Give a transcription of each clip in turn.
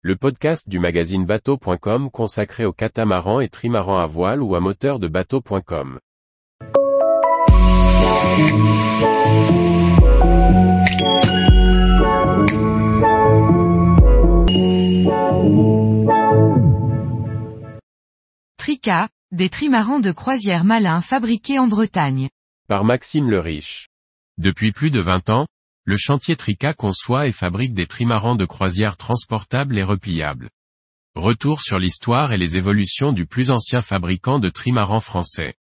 le podcast du magazine bateau.com consacré aux catamarans et trimarans à voile ou à moteur de bateau.com. Trica, des trimarans de croisière malins fabriqués en Bretagne. Par Maxime le Riche. Depuis plus de 20 ans, le chantier Trica conçoit et fabrique des trimarans de croisière transportables et repliables. Retour sur l'histoire et les évolutions du plus ancien fabricant de trimarans français.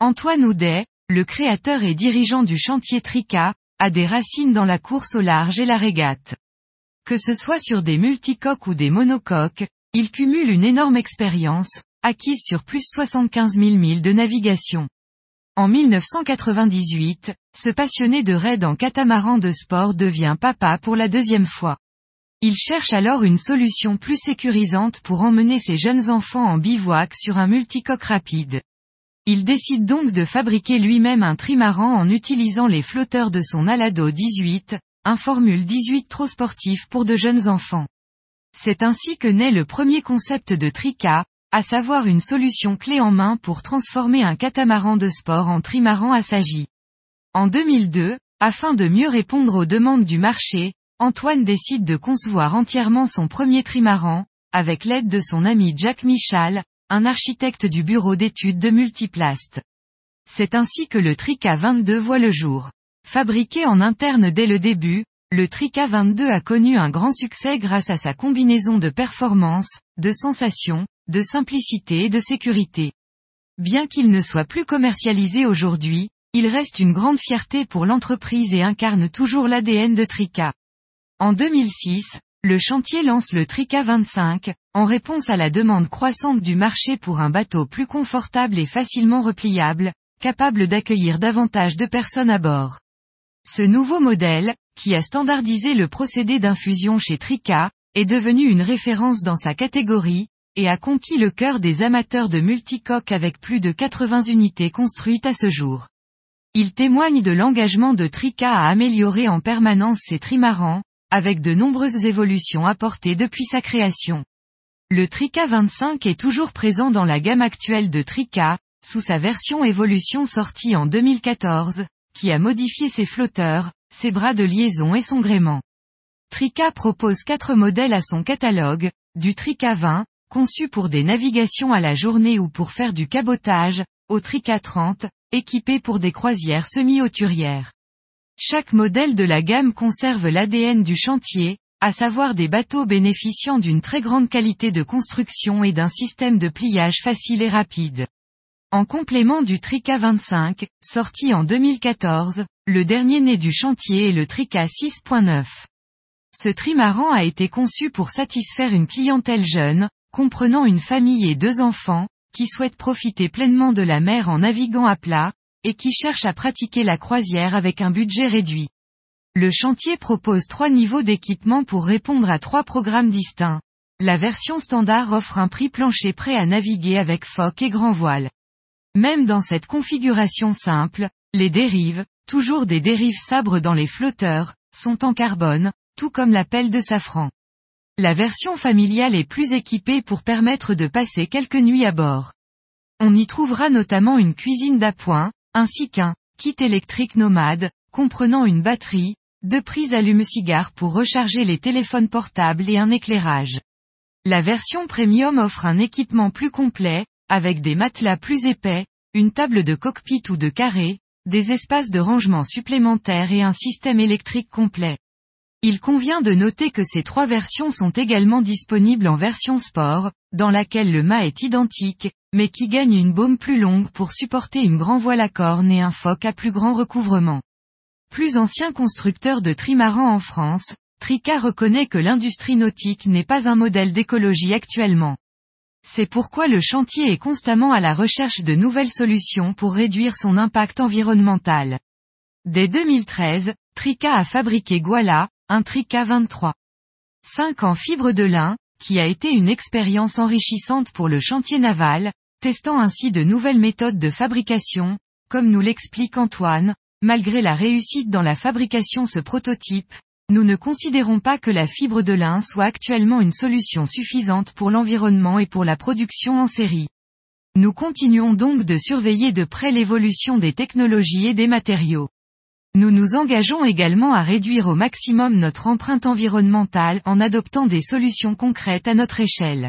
Antoine Houdet, le créateur et dirigeant du chantier Trica, a des racines dans la course au large et la régate. Que ce soit sur des multicoques ou des monocoques, il cumule une énorme expérience, acquise sur plus 75 000 milles de navigation. En 1998, ce passionné de raid en catamaran de sport devient papa pour la deuxième fois. Il cherche alors une solution plus sécurisante pour emmener ses jeunes enfants en bivouac sur un multicoque rapide. Il décide donc de fabriquer lui-même un trimaran en utilisant les flotteurs de son Alado 18, un Formule 18 trop sportif pour de jeunes enfants. C'est ainsi que naît le premier concept de Trica, à savoir une solution clé en main pour transformer un catamaran de sport en trimaran assagi. En 2002, afin de mieux répondre aux demandes du marché, Antoine décide de concevoir entièrement son premier trimaran, avec l'aide de son ami Jack Michal, un architecte du bureau d'études de Multiplast. C'est ainsi que le Trica 22 voit le jour. Fabriqué en interne dès le début, le Trica 22 a connu un grand succès grâce à sa combinaison de performance, de sensations, de simplicité et de sécurité. Bien qu'il ne soit plus commercialisé aujourd'hui, il reste une grande fierté pour l'entreprise et incarne toujours l'ADN de Trica. En 2006, le chantier lance le Trica 25, en réponse à la demande croissante du marché pour un bateau plus confortable et facilement repliable, capable d'accueillir davantage de personnes à bord. Ce nouveau modèle, qui a standardisé le procédé d'infusion chez Trica, est devenu une référence dans sa catégorie, et a conquis le cœur des amateurs de multicoques avec plus de 80 unités construites à ce jour. Il témoigne de l'engagement de Trica à améliorer en permanence ses trimarans, avec de nombreuses évolutions apportées depuis sa création. Le Trica 25 est toujours présent dans la gamme actuelle de Trica, sous sa version évolution sortie en 2014, qui a modifié ses flotteurs, ses bras de liaison et son gréement. Trica propose quatre modèles à son catalogue, du Trica 20, conçu pour des navigations à la journée ou pour faire du cabotage, au Trica 30, équipé pour des croisières semi-hauturières. Chaque modèle de la gamme conserve l'ADN du chantier, à savoir des bateaux bénéficiant d'une très grande qualité de construction et d'un système de pliage facile et rapide. En complément du Trica 25, sorti en 2014, le dernier né du chantier est le Trica 6.9. Ce trimaran a été conçu pour satisfaire une clientèle jeune, comprenant une famille et deux enfants, qui souhaitent profiter pleinement de la mer en naviguant à plat, et qui cherchent à pratiquer la croisière avec un budget réduit. Le chantier propose trois niveaux d'équipement pour répondre à trois programmes distincts. La version standard offre un prix plancher prêt à naviguer avec phoque et grand voile. Même dans cette configuration simple, les dérives, toujours des dérives sabres dans les flotteurs, sont en carbone, tout comme la pelle de safran. La version familiale est plus équipée pour permettre de passer quelques nuits à bord. On y trouvera notamment une cuisine d'appoint, ainsi qu'un kit électrique nomade, comprenant une batterie, deux prises allume-cigare pour recharger les téléphones portables et un éclairage. La version premium offre un équipement plus complet, avec des matelas plus épais, une table de cockpit ou de carré, des espaces de rangement supplémentaires et un système électrique complet. Il convient de noter que ces trois versions sont également disponibles en version sport, dans laquelle le mât est identique, mais qui gagne une baume plus longue pour supporter une grand voile à corne et un foc à plus grand recouvrement. Plus ancien constructeur de trimaran en France, Trica reconnaît que l'industrie nautique n'est pas un modèle d'écologie actuellement. C'est pourquoi le chantier est constamment à la recherche de nouvelles solutions pour réduire son impact environnemental. Dès 2013, Trica a fabriqué Guala, un Trica 23. 5 en fibre de lin, qui a été une expérience enrichissante pour le chantier naval, testant ainsi de nouvelles méthodes de fabrication, comme nous l'explique Antoine, malgré la réussite dans la fabrication ce prototype, nous ne considérons pas que la fibre de lin soit actuellement une solution suffisante pour l'environnement et pour la production en série. Nous continuons donc de surveiller de près l'évolution des technologies et des matériaux. Nous nous engageons également à réduire au maximum notre empreinte environnementale en adoptant des solutions concrètes à notre échelle.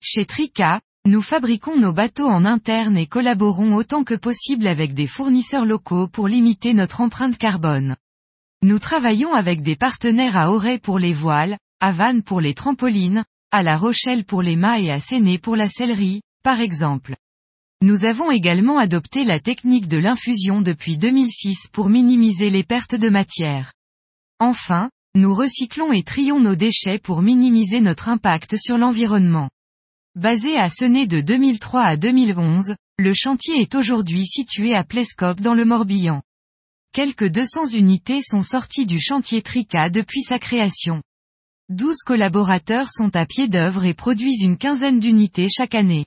Chez Trica, nous fabriquons nos bateaux en interne et collaborons autant que possible avec des fournisseurs locaux pour limiter notre empreinte carbone. Nous travaillons avec des partenaires à Auray pour les voiles, à Vannes pour les trampolines, à La Rochelle pour les mâts et à Séné pour la sellerie, par exemple. Nous avons également adopté la technique de l'infusion depuis 2006 pour minimiser les pertes de matière. Enfin, nous recyclons et trions nos déchets pour minimiser notre impact sur l'environnement. Basé à Seney de 2003 à 2011, le chantier est aujourd'hui situé à Plescope dans le Morbihan. Quelques 200 unités sont sorties du chantier Trica depuis sa création. 12 collaborateurs sont à pied d'œuvre et produisent une quinzaine d'unités chaque année.